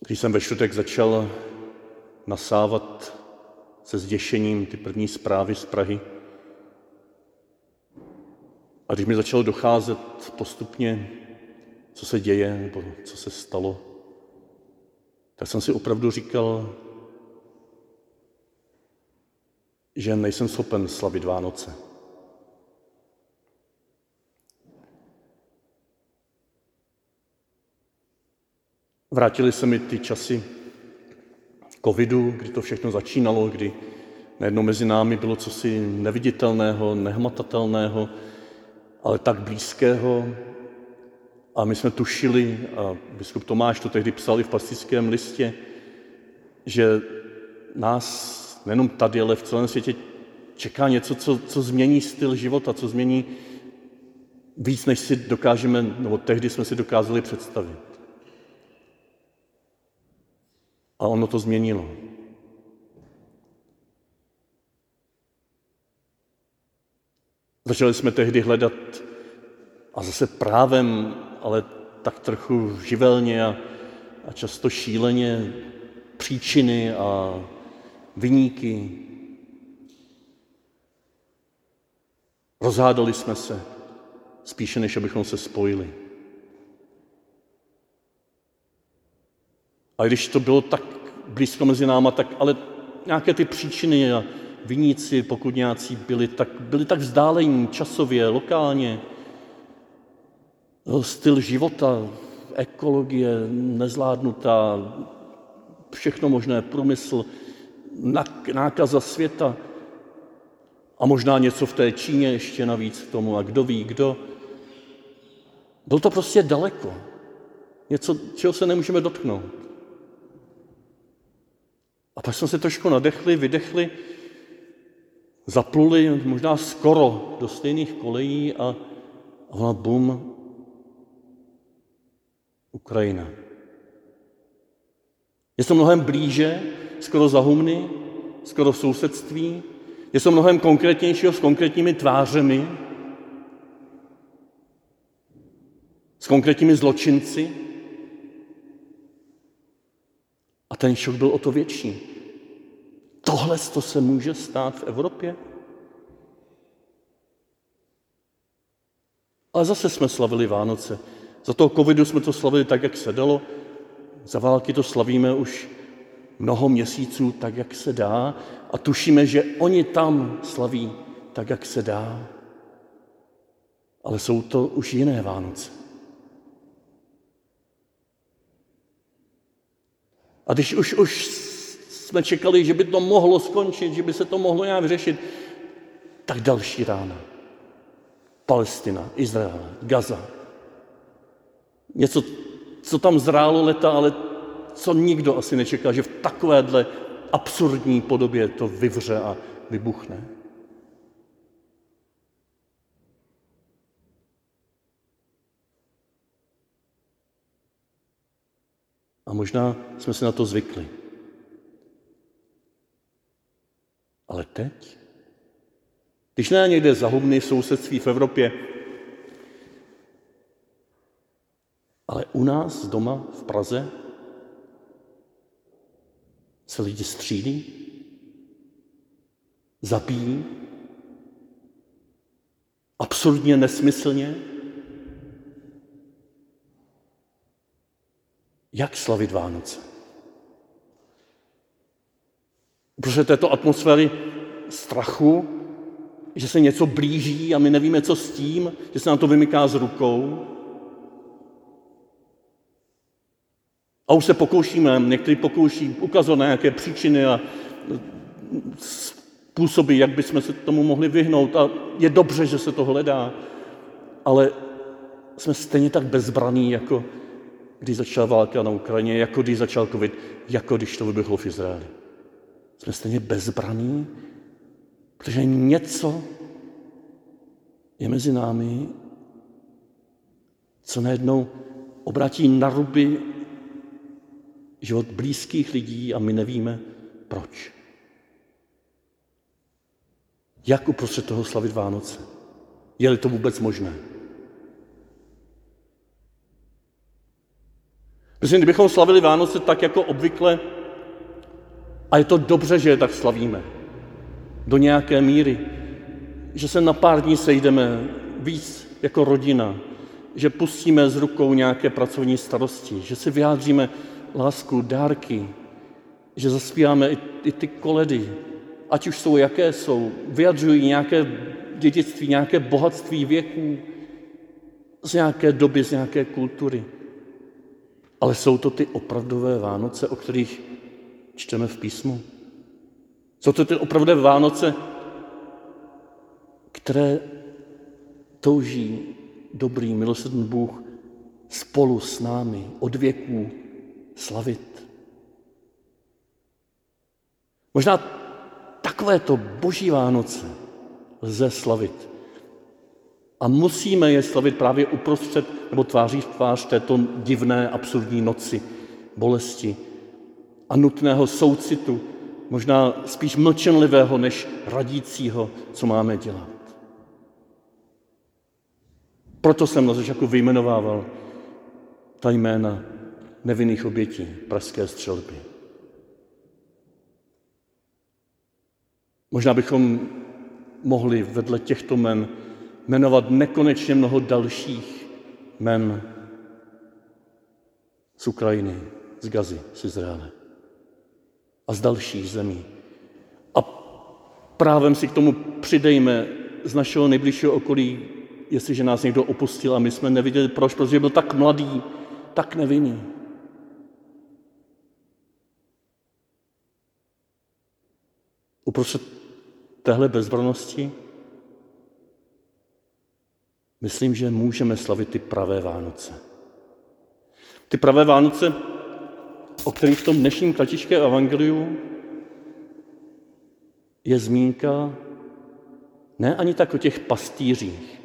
Když jsem ve čtvrtek začal nasávat se zděšením ty první zprávy z Prahy, a když mi začalo docházet postupně, co se děje nebo co se stalo, tak jsem si opravdu říkal, že nejsem schopen slavit Vánoce. Vrátili se mi ty časy covidu, kdy to všechno začínalo, kdy najednou mezi námi bylo cosi neviditelného, nehmatatelného, ale tak blízkého. A my jsme tušili, a biskup Tomáš to tehdy psal i v pastickém listě, že nás nejenom tady, ale v celém světě čeká něco, co, co změní styl života, co změní víc, než si dokážeme, nebo tehdy jsme si dokázali představit. A ono to změnilo. Začali jsme tehdy hledat, a zase právem, ale tak trochu živelně a, a často šíleně, příčiny a vyníky. Rozhádali jsme se, spíše než abychom se spojili. A když to bylo tak blízko mezi náma, tak ale nějaké ty příčiny a viníci, pokud nějací byli, tak byli tak vzdálení časově, lokálně. Styl života, ekologie nezvládnutá, všechno možné, průmysl, nákaza světa a možná něco v té Číně ještě navíc k tomu a kdo ví, kdo. Byl to prostě daleko. Něco, čeho se nemůžeme dotknout. A pak jsme se trošku nadechli, vydechli, zapluli možná skoro do stejných kolejí a, a bum, Ukrajina. Je to mnohem blíže, skoro za humny, skoro v sousedství, něco mnohem konkrétnějšího s konkrétními tvářemi, s konkrétními zločinci. Ten šok byl o to větší. Tohle to se může stát v Evropě? Ale zase jsme slavili Vánoce. Za toho covidu jsme to slavili tak, jak se dalo. Za války to slavíme už mnoho měsíců tak, jak se dá a tušíme, že oni tam slaví tak, jak se dá. Ale jsou to už jiné Vánoce. A když už, už jsme čekali, že by to mohlo skončit, že by se to mohlo nějak vyřešit, tak další rána. Palestina, Izrael, Gaza. Něco, co tam zrálo leta, ale co nikdo asi nečekal, že v takovéhle absurdní podobě to vyvře a vybuchne. A možná jsme se na to zvykli. Ale teď? Když ne někde zahubný sousedství v Evropě, ale u nás doma v Praze se lidi střílí, zabíjí, absurdně nesmyslně. Jak slavit Vánoce? Protože této atmosféry strachu, že se něco blíží a my nevíme, co s tím, že se nám to vymyká z rukou, A už se pokoušíme, někteří pokouší ukazovat na nějaké příčiny a způsoby, jak bychom se tomu mohli vyhnout. A je dobře, že se to hledá, ale jsme stejně tak bezbraní, jako když začala válka na Ukrajině, jako když začal covid, jako když to vybuchlo v Izraeli. Jsme stejně bezbraní, protože něco je mezi námi, co najednou obratí na ruby život blízkých lidí a my nevíme proč. Jak uprostřed toho slavit Vánoce? Je-li to vůbec možné? Myslím, kdybychom slavili Vánoce tak jako obvykle, a je to dobře, že je tak slavíme, do nějaké míry, že se na pár dní sejdeme víc jako rodina, že pustíme z rukou nějaké pracovní starosti, že si vyjádříme lásku, dárky, že zaspíváme i, i ty koledy, ať už jsou jaké jsou, vyjadřují nějaké dědictví, nějaké bohatství věků, z nějaké doby, z nějaké kultury. Ale jsou to ty opravdové Vánoce, o kterých čteme v písmu. Jsou to ty opravdové Vánoce, které touží dobrý, milosrdný Bůh spolu s námi od věků slavit. Možná takovéto boží Vánoce lze slavit. A musíme je slavit právě uprostřed nebo tváří v tvář této divné, absurdní noci, bolesti a nutného soucitu, možná spíš mlčenlivého než radícího, co máme dělat. Proto jsem na začátku vyjmenovával ta jména nevinných obětí pražské střelby. Možná bychom mohli vedle těchto men jmenovat nekonečně mnoho dalších men z Ukrajiny, z Gazy, z Izraele a z dalších zemí. A právem si k tomu přidejme z našeho nejbližšího okolí, jestliže nás někdo opustil a my jsme neviděli proč, protože byl tak mladý, tak nevinný. Uprostřed téhle bezbranosti myslím, že můžeme slavit ty pravé Vánoce. Ty pravé Vánoce, o kterých v tom dnešním kratičké evangeliu je zmínka ne ani tak o těch pastýřích.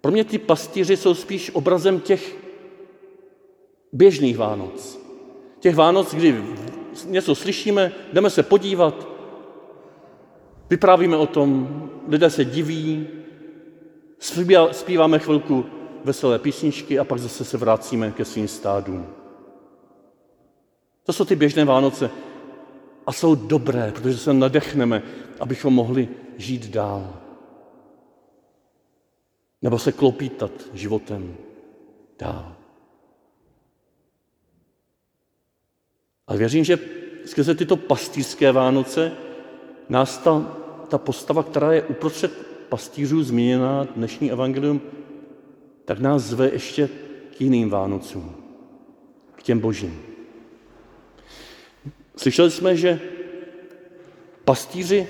Pro mě ty pastýři jsou spíš obrazem těch běžných Vánoc. Těch Vánoc, kdy něco slyšíme, jdeme se podívat, vyprávíme o tom, lidé se diví, zpíváme chvilku veselé písničky a pak zase se vracíme ke svým stádům. To jsou ty běžné Vánoce a jsou dobré, protože se nadechneme, abychom mohli žít dál. Nebo se klopítat životem dál. A věřím, že skrze tyto pastýřské Vánoce nás ta, ta postava, která je uprostřed pastýřů zmíněná dnešní evangelium, tak nás zve ještě k jiným Vánocům, k těm božím. Slyšeli jsme, že pastýři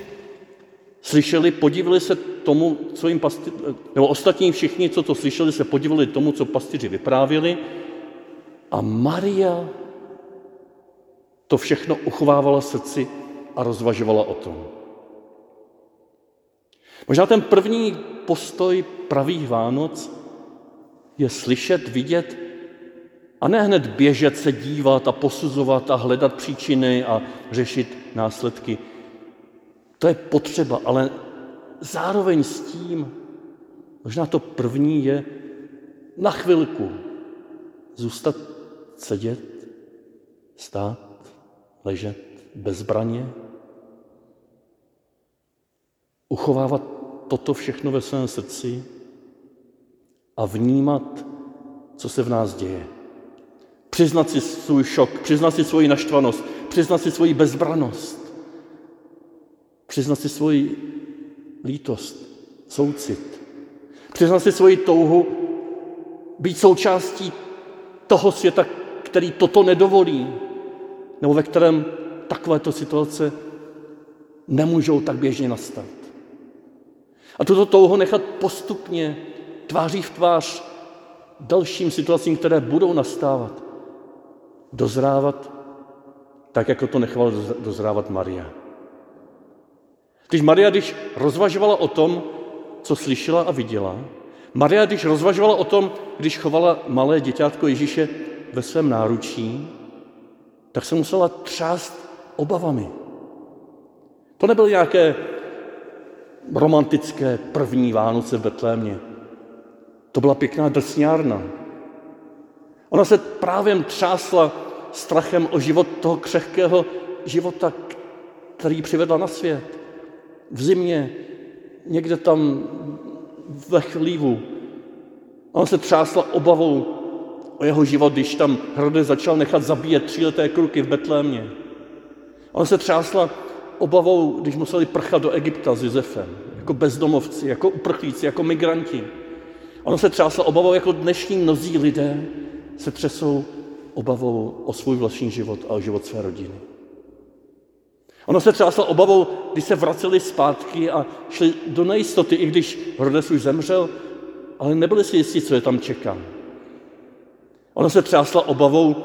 slyšeli, podívali se tomu, co jim pastýři, nebo ostatní všichni, co to slyšeli, se podívali tomu, co pastýři vyprávěli a Maria to všechno uchovávala srdci a rozvažovala o tom. Možná ten první postoj pravých Vánoc je slyšet, vidět a ne hned běžet se dívat a posuzovat a hledat příčiny a řešit následky. To je potřeba, ale zároveň s tím, možná to první je na chvilku zůstat sedět, stát, ležet bez zbraně, uchovávat toto všechno ve svém srdci a vnímat, co se v nás děje. Přiznat si svůj šok, přiznat si svoji naštvanost, přiznat si svoji bezbranost, přiznat si svoji lítost, soucit, přiznat si svoji touhu být součástí toho světa, který toto nedovolí, nebo ve kterém takovéto situace nemůžou tak běžně nastat. A tuto touhu nechat postupně tváří v tvář dalším situacím, které budou nastávat, dozrávat tak, jako to nechala dozrávat Maria. Když Maria, když rozvažovala o tom, co slyšela a viděla, Maria, když rozvažovala o tom, když chovala malé děťátko Ježíše ve svém náručí, tak se musela třást obavami. To nebyly nějaké romantické první Vánoce v Betlémě. To byla pěkná drsňárna. Ona se právě třásla strachem o život toho křehkého života, který přivedla na svět. V zimě, někde tam ve chlívu. Ona se třásla obavou o jeho život, když tam Herodes začal nechat zabíjet tříleté kluky v Betlémě. Ona se třásla obavou, když museli prchat do Egypta s Josefem, jako bezdomovci, jako uprchlíci, jako migranti. Ona se třásla obavou, jako dnešní mnozí lidé se třesou obavou o svůj vlastní život a o život své rodiny. Ona se třásla obavou, když se vraceli zpátky a šli do nejistoty, i když Herodes už zemřel, ale nebyli si jistí, co je tam čeká. Ona se třásla obavou,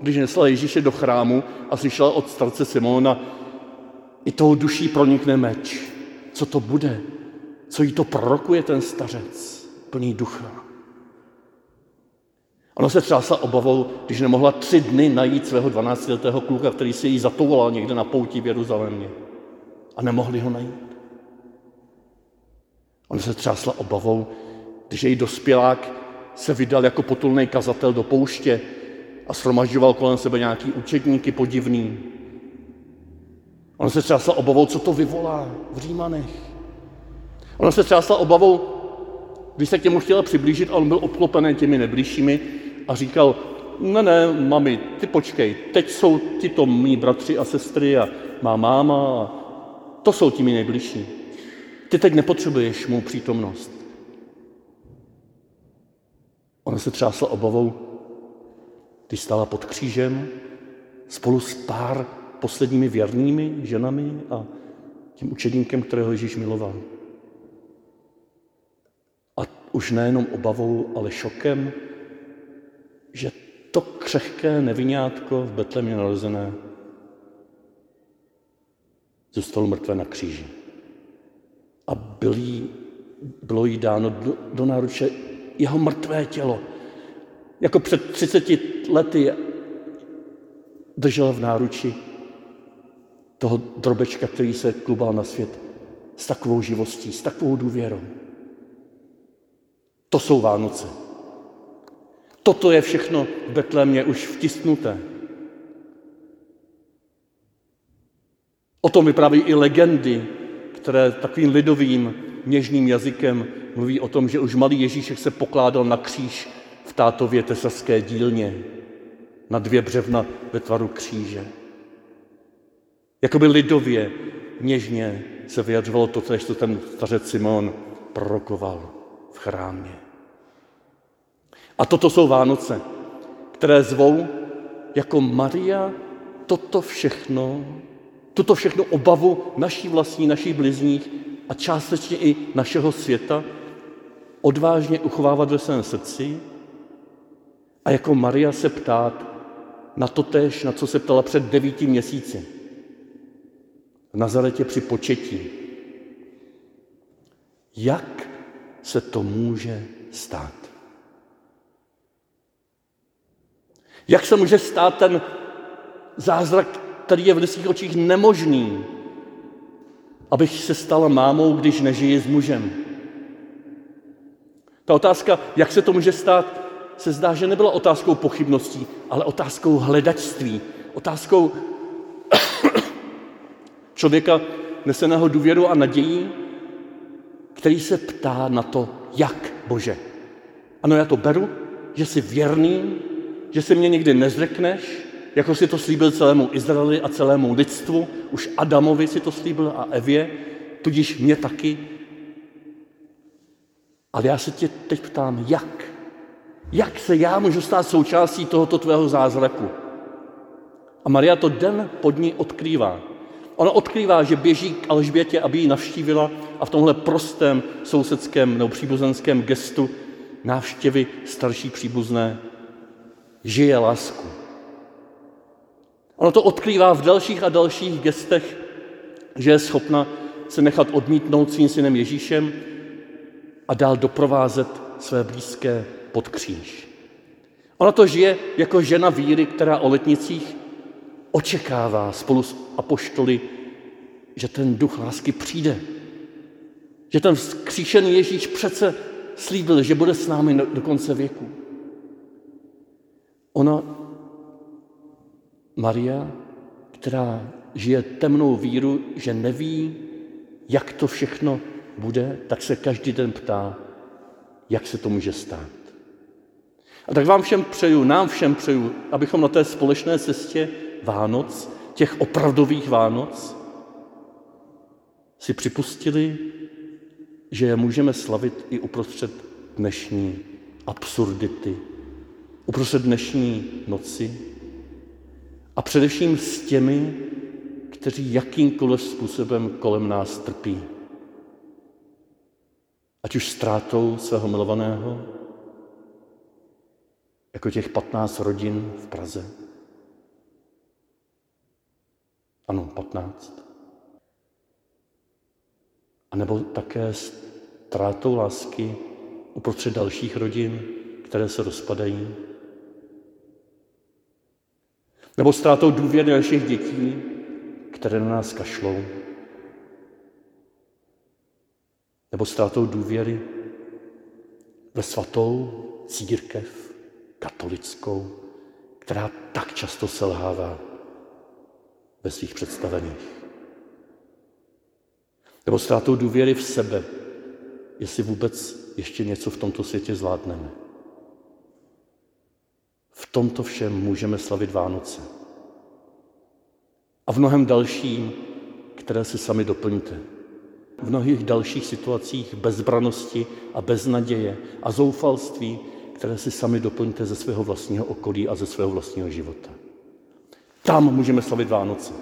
když nesla Ježíše do chrámu a slyšela od starce Simona, i tou duší pronikne meč. Co to bude? Co jí to prorokuje ten stařec, plný ducha? Ona se třásla obavou, když nemohla tři dny najít svého 12-letého kluka, který si jí zatoulal někde na pouti v Jeruzalémě. A nemohli ho najít. Ona se třásla obavou, když její dospělák se vydal jako potulný kazatel do pouště a shromažďoval kolem sebe nějaký učetníky podivný. Ona se třásla obavou, co to vyvolá v Římanech. Ona se třásla obavou, když se k němu chtěla přiblížit a on byl obklopený těmi nejbližšími a říkal, ne, ne, mami, ty počkej, teď jsou tyto mý bratři a sestry a má máma a to jsou ti mi nejbližší. Ty teď nepotřebuješ mou přítomnost. Ona se třásla obavou, když stála pod křížem spolu s pár posledními věrnými ženami a tím učedníkem, kterého Ježíš miloval. A už nejenom obavou, ale šokem, že to křehké nevinátko v Betlemě narozené zůstalo mrtvé na kříži. A byl jí, bylo jí dáno do, do náruče jeho mrtvé tělo. Jako před 30 lety držel v náruči toho drobečka, který se klubal na svět s takovou živostí, s takovou důvěrou. To jsou Vánoce. Toto je všechno v Betlémě už vtisnuté. O tom vypráví i legendy, které takovým lidovým, něžným jazykem mluví o tom, že už malý Ježíšek se pokládal na kříž v tátově tesařské dílně, na dvě břevna ve tvaru kříže. Jakoby lidově, něžně se vyjadřovalo to, co ten stařec Simon prorokoval v chrámě. A toto jsou Vánoce, které zvou jako Maria toto všechno, tuto všechno obavu naší vlastní, našich blizních a částečně i našeho světa odvážně uchovávat ve svém srdci a jako Maria se ptát na to tež, na co se ptala před devíti měsíci. V Nazaretě při početí. Jak se to může stát? Jak se může stát ten zázrak, který je v lidských očích nemožný, abych se stala mámou, když nežiji s mužem? Ta otázka, jak se to může stát, se zdá, že nebyla otázkou pochybností, ale otázkou hledačství, otázkou člověka neseného důvěru a nadějí, který se ptá na to, jak, Bože. Ano, já to beru, že jsi věrný, že si mě nikdy nezřekneš, jako si to slíbil celému Izraeli a celému lidstvu, už Adamovi si to slíbil a Evě, tudíž mě taky. Ale já se tě teď ptám, jak? Jak se já můžu stát součástí tohoto tvého zázraku? A Maria to den pod ní odkrývá. Ona odkrývá, že běží k Alžbětě, aby ji navštívila a v tomhle prostém sousedském nebo příbuzenském gestu návštěvy starší příbuzné žije lásku. Ono to odkrývá v dalších a dalších gestech, že je schopna se nechat odmítnout svým synem Ježíšem a dál doprovázet své blízké pod kříž. Ona to žije jako žena víry, která o letnicích očekává spolu s apoštoly, že ten duch lásky přijde. Že ten vzkříšený Ježíš přece slíbil, že bude s námi do konce věku. Ona, Maria, která žije temnou víru, že neví, jak to všechno bude, tak se každý den ptá, jak se to může stát. A tak vám všem přeju, nám všem přeju, abychom na té společné cestě Vánoc, těch opravdových Vánoc, si připustili, že je můžeme slavit i uprostřed dnešní absurdity, uprostřed dnešní noci a především s těmi, kteří jakýmkoliv způsobem kolem nás trpí. Ať už ztrátou svého milovaného, jako těch 15 rodin v Praze. Ano, 15. A nebo také ztrátou lásky uprostřed dalších rodin, které se rozpadají. Nebo ztrátou důvěry našich dětí, které na nás kašlou. Nebo ztrátou důvěry ve svatou církev katolickou, která tak často selhává ve svých představeních. Nebo ztrátou důvěry v sebe, jestli vůbec ještě něco v tomto světě zvládneme. V tomto všem můžeme slavit Vánoce. A v mnohem dalším, které si sami doplňte. V mnohých dalších situacích bezbranosti a beznaděje a zoufalství, které si sami doplňte ze svého vlastního okolí a ze svého vlastního života. Tam můžeme slavit Vánoce.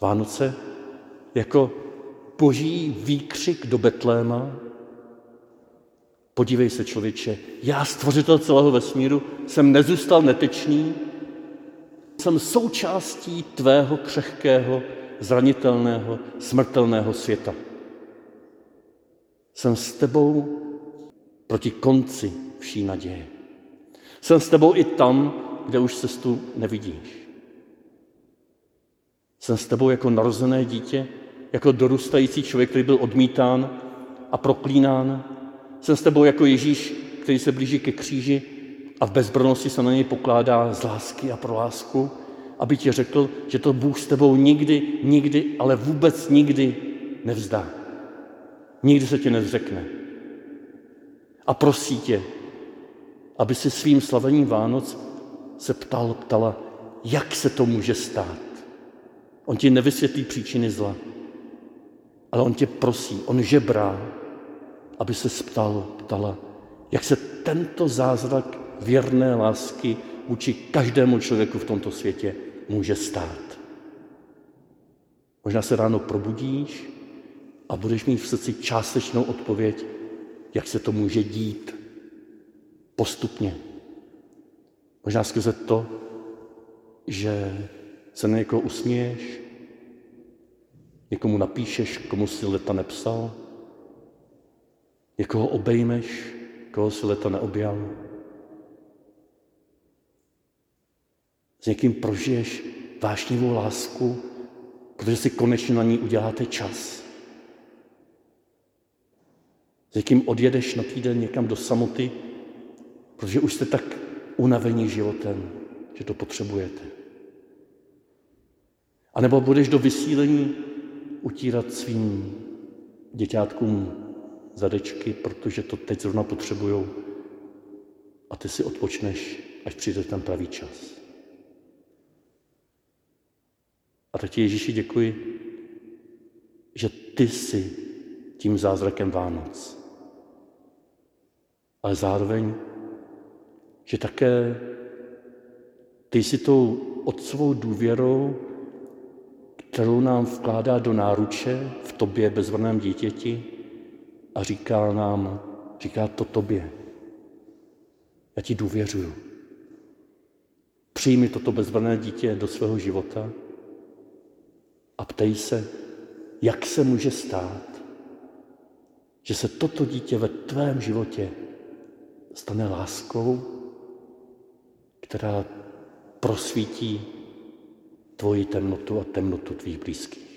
Vánoce jako boží výkřik do Betléma. Podívej se, člověče, já, stvořitel celého vesmíru, jsem nezůstal netečný, jsem součástí tvého křehkého, zranitelného, smrtelného světa. Jsem s tebou proti konci vší naděje. Jsem s tebou i tam, kde už cestu nevidíš. Jsem s tebou jako narozené dítě, jako dorůstající člověk, který byl odmítán a proklínán. Jsem s tebou jako Ježíš, který se blíží ke kříži a v bezbrnosti se na něj pokládá z lásky a pro lásku, aby ti řekl, že to Bůh s tebou nikdy, nikdy, ale vůbec nikdy nevzdá. Nikdy se tě nezřekne. A prosí tě, aby si svým slavením Vánoc se ptal, ptala, jak se to může stát. On ti nevysvětlí příčiny zla, ale on tě prosí, on žebrá, aby se ptal, ptala, jak se tento zázrak věrné lásky vůči každému člověku v tomto světě může stát. Možná se ráno probudíš a budeš mít v srdci částečnou odpověď, jak se to může dít postupně. Možná skrze to, že se na někoho usměješ, někomu napíšeš, komu si leta nepsal, někoho obejmeš, koho si leta neobjal. S někým prožiješ vášnivou lásku, protože si konečně na ní uděláte čas. S někým odjedeš na týden někam do samoty, protože už jste tak unavení životem, že to potřebujete. A nebo budeš do vysílení utírat svým děťátkům zadečky, protože to teď zrovna potřebujou a ty si odpočneš, až přijde ten pravý čas. A tak ti Ježíši děkuji, že ty jsi tím zázrakem Vánoc. Ale zároveň, že také ty jsi tou otcovou důvěrou kterou nám vkládá do náruče v tobě, bezvrném dítěti a říká nám, říká to tobě. Já ti důvěřuju. Přijmi toto bezvrné dítě do svého života a ptej se, jak se může stát, že se toto dítě ve tvém životě stane láskou, která prosvítí tvoji temnotu a temnotu tvých blízkých.